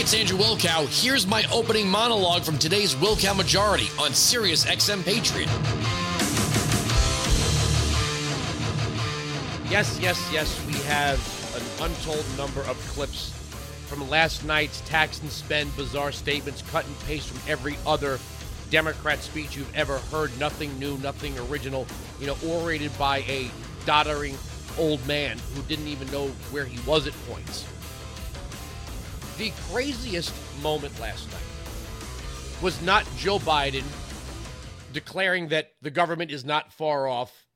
it's Andrew Wilkow. Here's my opening monologue from today's Wilkow Majority on Sirius XM Patriot. Yes, yes, yes, we have an untold number of clips from last night's tax and spend bizarre statements, cut and paste from every other Democrat speech you've ever heard. Nothing new, nothing original, you know, orated by a doddering old man who didn't even know where he was at points. The craziest moment last night was not Joe Biden declaring that the government is not far off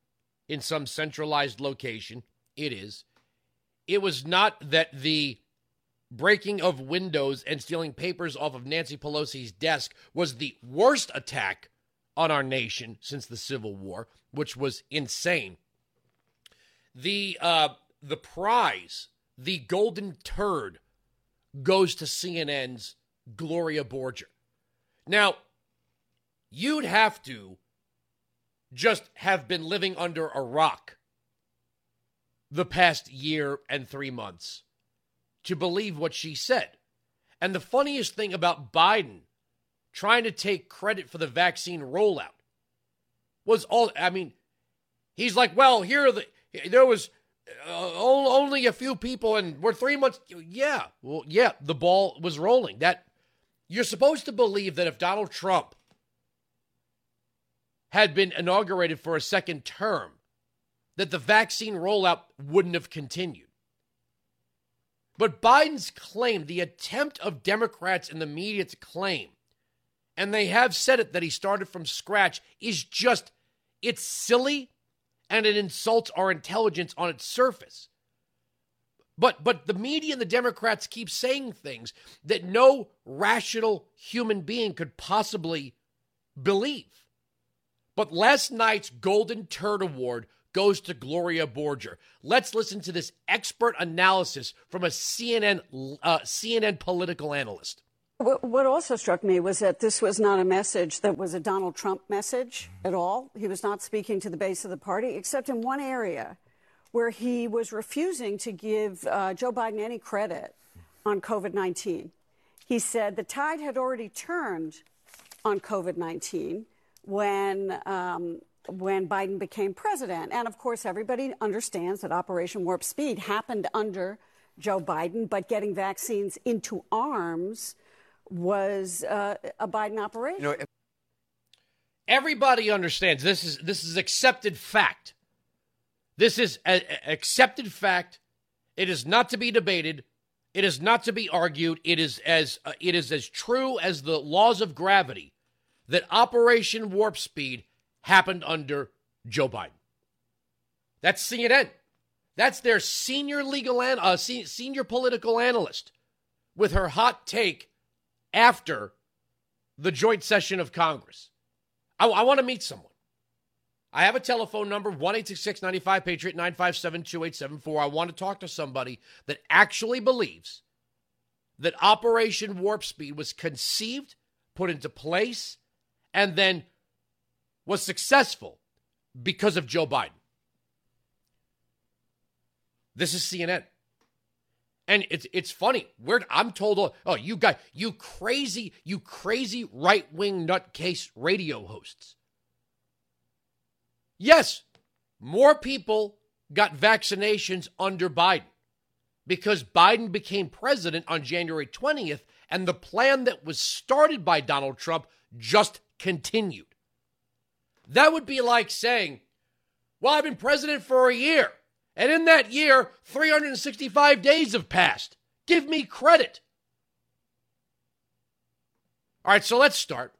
in some centralized location. It is. It was not that the breaking of windows and stealing papers off of Nancy Pelosi's desk was the worst attack on our nation since the Civil War, which was insane. The uh, the prize, the golden turd, goes to CNN's Gloria Borger. Now, you'd have to just have been living under a rock the past year and three months to believe what she said. And the funniest thing about Biden trying to take credit for the vaccine rollout was all, I mean, he's like, well, here the, there was uh, only a few people and we're three months. Yeah. Well, yeah, the ball was rolling. That you're supposed to believe that if Donald Trump had been inaugurated for a second term, that the vaccine rollout wouldn't have continued. But Biden's claim, the attempt of Democrats and the media to claim, and they have said it that he started from scratch, is just, it's silly and it insults our intelligence on its surface. But but the media and the Democrats keep saying things that no rational human being could possibly believe. But last night's Golden Turd Award goes to Gloria Borger. Let's listen to this expert analysis from a CNN uh, CNN political analyst. What also struck me was that this was not a message that was a Donald Trump message at all. He was not speaking to the base of the party, except in one area where he was refusing to give uh, Joe Biden any credit on COVID 19. He said the tide had already turned on COVID 19 when um, when Biden became president. And of course, everybody understands that Operation Warp Speed happened under Joe Biden, but getting vaccines into arms was uh, a Biden operation. You know, everybody understands this is this is accepted fact. This is a, a accepted fact. It is not to be debated. It is not to be argued. It is as uh, it is as true as the laws of gravity that Operation Warp Speed happened under Joe Biden. That's CNN. That's their senior legal an- uh, senior political analyst with her hot take after the joint session of Congress. I, I want to meet someone. I have a telephone number, 1 95 Patriot 957 2874. I want to talk to somebody that actually believes that Operation Warp Speed was conceived, put into place, and then was successful because of Joe Biden. This is CNN. And it's it's funny. We're, I'm told, oh, oh you guys, you crazy, you crazy right wing nutcase radio hosts. Yes, more people got vaccinations under Biden because Biden became president on January 20th, and the plan that was started by Donald Trump just continued. That would be like saying, Well, I've been president for a year, and in that year, 365 days have passed. Give me credit. All right, so let's start.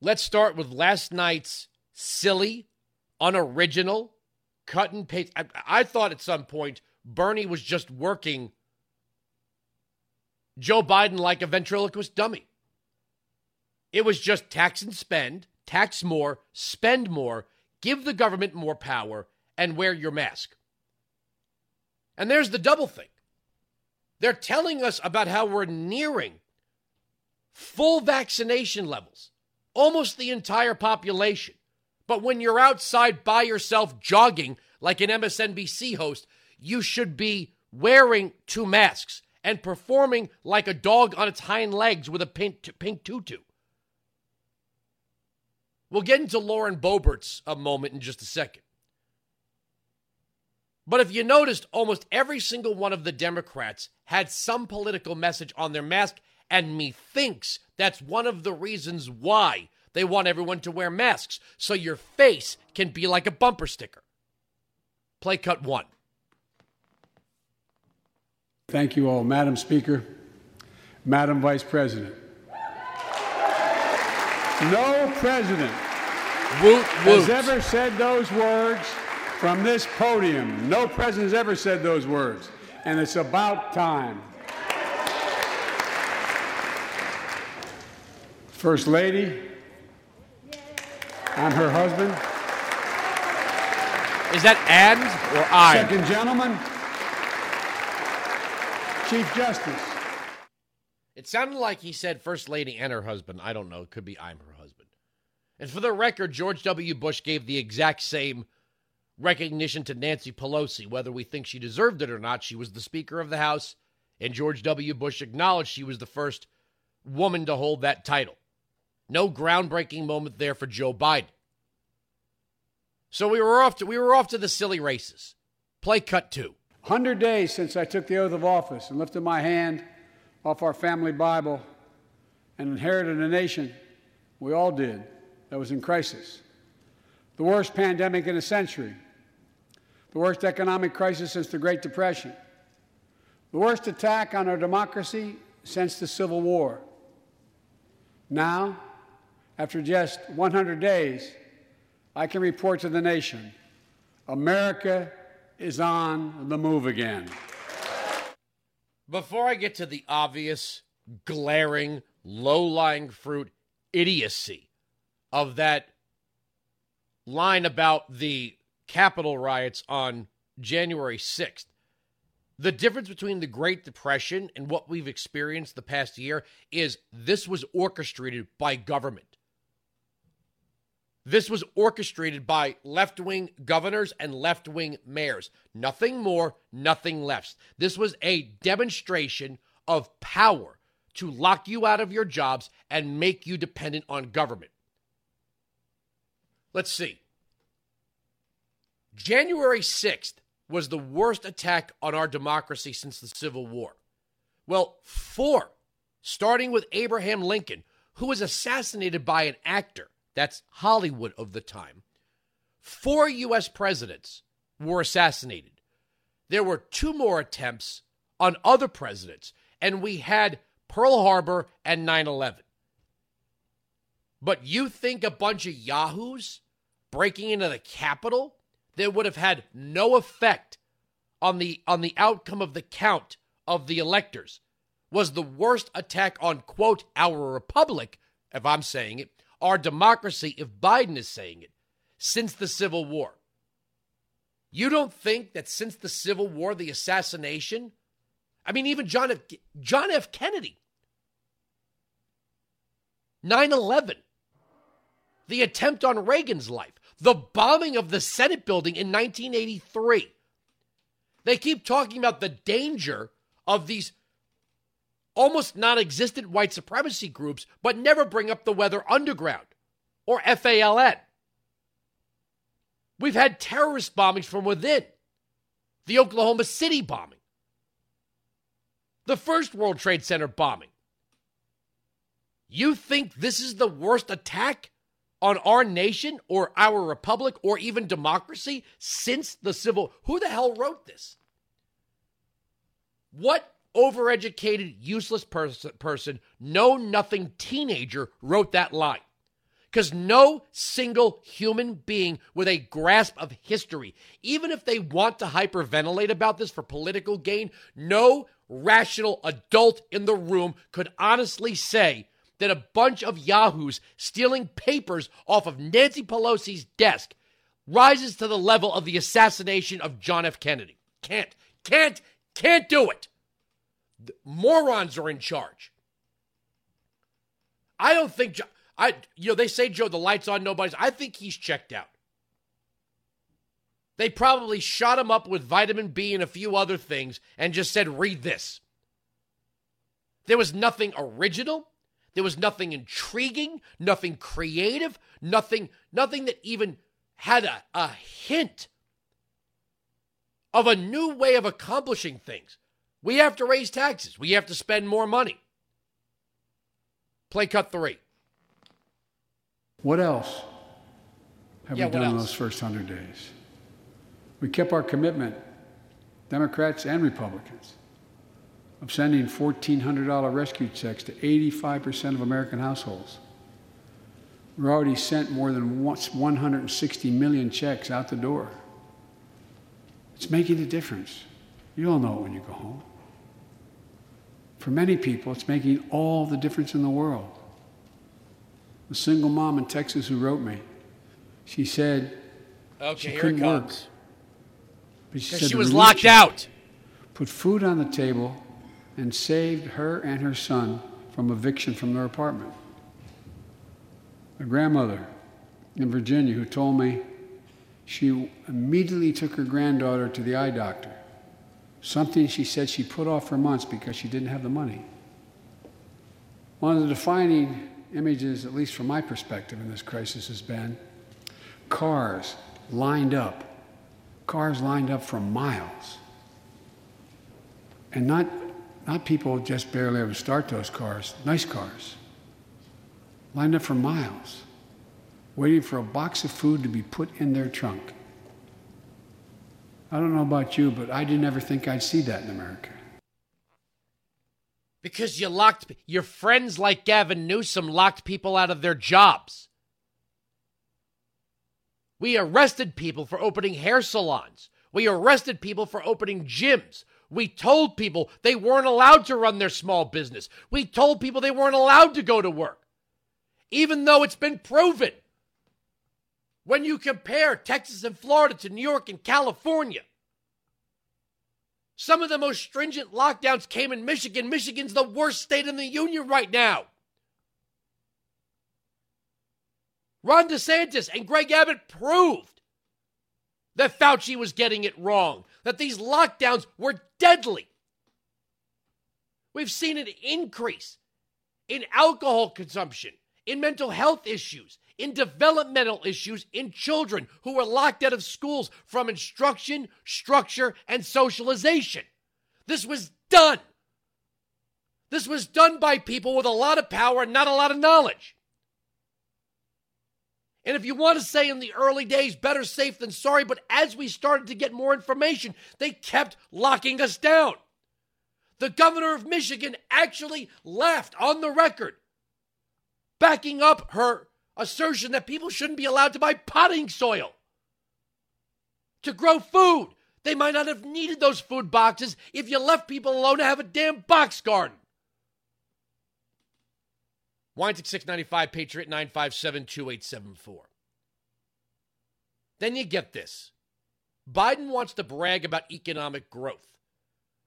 Let's start with last night's silly, unoriginal, cut and paste. I, I thought at some point Bernie was just working Joe Biden like a ventriloquist dummy. It was just tax and spend, tax more, spend more, give the government more power, and wear your mask. And there's the double thing. They're telling us about how we're nearing full vaccination levels, almost the entire population. But when you're outside by yourself jogging like an MSNBC host, you should be wearing two masks. and performing like a dog on its hind legs with a pink, pink tutu. We'll get into Lauren Boebert's a uh, moment in just a second. But if you noticed, almost every single one of the Democrats had some political message on their mask, and methinks that's one of the reasons why they want everyone to wear masks, so your face can be like a bumper sticker. Play cut one. Thank you all, Madam Speaker, Madam Vice President. No president woot, woot. has ever said those words from this podium. No president has ever said those words, and it's about time. First Lady, I'm her husband. Is that and or I? Second gentleman, Chief Justice. It sounded like he said First Lady and her husband. I don't know. It could be I'm her husband. And for the record, George W. Bush gave the exact same recognition to Nancy Pelosi. Whether we think she deserved it or not, she was the Speaker of the House, and George W. Bush acknowledged she was the first woman to hold that title. No groundbreaking moment there for Joe Biden. So we were off to we were off to the silly races. Play cut two. 100 days since I took the oath of office and lifted my hand off our family Bible and inherited a nation we all did that was in crisis. The worst pandemic in a century. The worst economic crisis since the Great Depression. The worst attack on our democracy since the Civil War. Now, after just 100 days, I can report to the nation America is on the move again. Before I get to the obvious, glaring, low lying fruit idiocy of that line about the Capitol riots on January 6th, the difference between the Great Depression and what we've experienced the past year is this was orchestrated by government. This was orchestrated by left wing governors and left wing mayors. Nothing more, nothing less. This was a demonstration of power to lock you out of your jobs and make you dependent on government. Let's see. January 6th was the worst attack on our democracy since the Civil War. Well, four, starting with Abraham Lincoln, who was assassinated by an actor that's Hollywood of the time. Four U.S. presidents were assassinated. There were two more attempts on other presidents, and we had Pearl Harbor and 9 11. But you think a bunch of yahoos breaking into the Capitol that would have had no effect on the on the outcome of the count of the electors was the worst attack on quote our republic, if I'm saying it, our democracy if Biden is saying it since the Civil War. You don't think that since the Civil War, the assassination, I mean, even John F. John F. Kennedy, 9 11, the attempt on Reagan's life, the bombing of the Senate building in 1983. They keep talking about the danger of these almost non existent white supremacy groups, but never bring up the Weather Underground or FALN. We've had terrorist bombings from within the Oklahoma City bombing, the first World Trade Center bombing. You think this is the worst attack on our nation or our republic or even democracy since the civil who the hell wrote this what overeducated, useless pers- person, know nothing teenager wrote that line. Because no single human being with a grasp of history, even if they want to hyperventilate about this for political gain, no rational adult in the room could honestly say that a bunch of yahoos stealing papers off of Nancy Pelosi's desk rises to the level of the assassination of John F. Kennedy. Can't, can't, can't do it morons are in charge. I don't think I you know they say Joe the lights on nobody's. I think he's checked out. They probably shot him up with vitamin B and a few other things and just said read this. There was nothing original. There was nothing intriguing, nothing creative, nothing, nothing that even had a, a hint of a new way of accomplishing things. We have to raise taxes. We have to spend more money. Play cut three. What else have Yeah, we done in those first 100 days? We kept our commitment, Democrats and Republicans, of sending $1,400 rescue checks to 85% of American households. We've already sent more than 160 million checks out the door. It's making a difference. You all know it when you go home. For many people, it's making all the difference in the world. A single mom in Texas who wrote me, she said Okay, she here it couldn't work. comes. But she, she was locked out. Put food on the table and saved her and her son from eviction from their apartment. A grandmother in Virginia who told me she immediately took her granddaughter to the eye doctor. Something she said she put off for months because she didn't have the money. One of the defining images, at least from my perspective in this crisis, has been cars lined up, cars lined up for miles. And not, not people just barely ever start those cars, nice cars, lined up for miles, waiting for a box of food to be put in their trunk. I don't know about you, but I didn't ever think I'd see that in America. Because you locked your friends like Gavin Newsom locked people out of their jobs. We arrested people for opening hair salons. We arrested people for opening gyms. We told people they weren't allowed to run their small business. We told people they weren't allowed to go to work. Even though it's been proven. When you compare Texas and Florida to New York and California, some of the most stringent lockdowns came in Michigan. Michigan's the worst state in the union right now. Ron DeSantis and Greg Abbott proved that Fauci was getting it wrong, that these lockdowns were deadly. We've seen an increase in alcohol consumption, in mental health issues, in developmental issues in children who were locked out of schools from instruction, structure, and socialization. This was done. This was done by people with a lot of power and not a lot of knowledge. And if you want to say in the early days, better safe than sorry, but as we started to get more information, they kept locking us down. The governor of Michigan actually laughed on the record, backing up her assertion that people shouldn't be allowed to buy potting soil to grow food. They might not have needed those food boxes if you left people alone to have a damn box garden. Weintick 695, Patriot 957 2874. Then you get this Biden wants to brag about economic growth.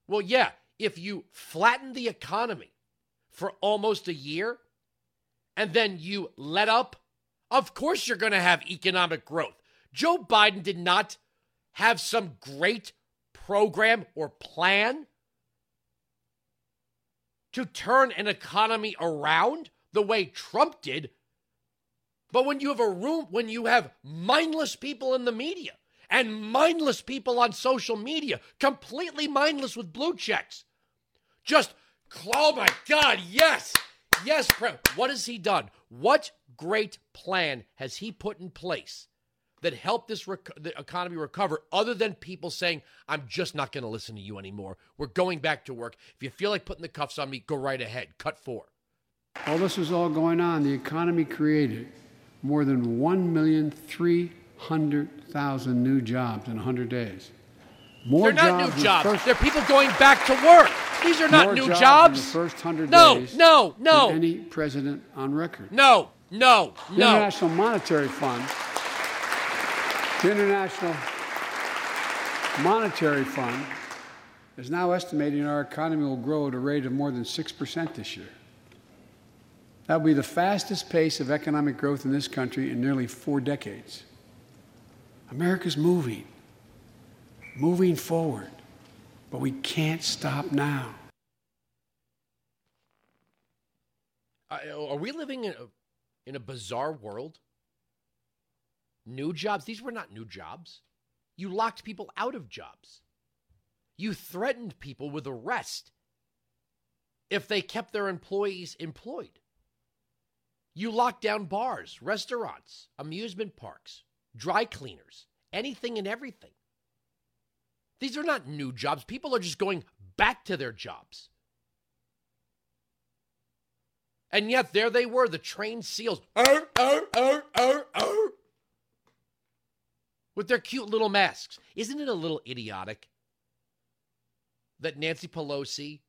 Well, yeah, if you flatten the economy for almost a year and then you let up, of course you're going to have economic growth. Joe Biden did not have some great program or plan to turn an economy around the way Trump did. But when you have a room, when you have mindless people in the media and mindless people on social media, completely mindless with blue checks, just, oh my God, yes, yes, what has he done? What great plan has he put in place that helped this rec- the economy recover other than people saying, I'm just not going to listen to you anymore. We're going back to work. If you feel like putting the cuffs on me, go right ahead. Cut four. While this was all going on, the economy created more than 1,300,000 new jobs in 100 days. More They're not jobs new jobs. first- They're people going back to work. These are not more new jobs. jobs. The first 100 no, days no, no, than any president on record. no, no, The no. International Monetary Fund, the International Monetary Fund is now estimating our economy will grow at a rate of more than 6% this year. That will be the fastest pace of economic growth in this country in nearly four decades. America's moving, moving forward, but we can't stop now. are we living in a, in a bizarre world? New jobs? These were not new jobs. You locked people out of jobs. You threatened people with arrest if they kept their employees employed. You lock down bars, restaurants, amusement parks, dry cleaners, anything and everything. These are not new jobs. People are just going back to their jobs. And yet there they were, the trained seals, arr, arr, arr, with their cute little masks. Isn't it a little idiotic that Nancy Pelosi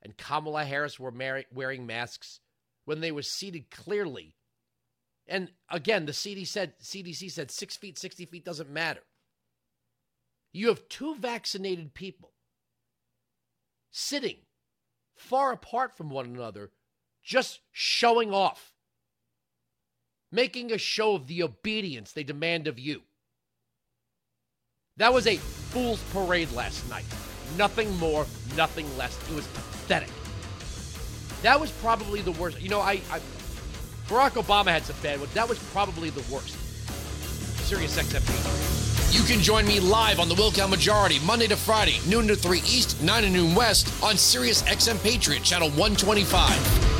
and Kamala Harris were mar- wearing masks when they were seated clearly? And again, the CDC said, CDC said six feet, 60 feet doesn't matter. You have two vaccinated people sitting far apart from one another, just showing off, making a show of the obedience they demand of you. That was a fool's parade last night. Nothing more, nothing less. It was pathetic. That was probably the worst. You know, I, I Barack Obama had some bad ones. That was probably the worst. Sirius XM. You can join me live on the Wilkow Majority Monday to Friday, noon to 3 East, 9 to noon West on Sirius XM Patriot Channel 125.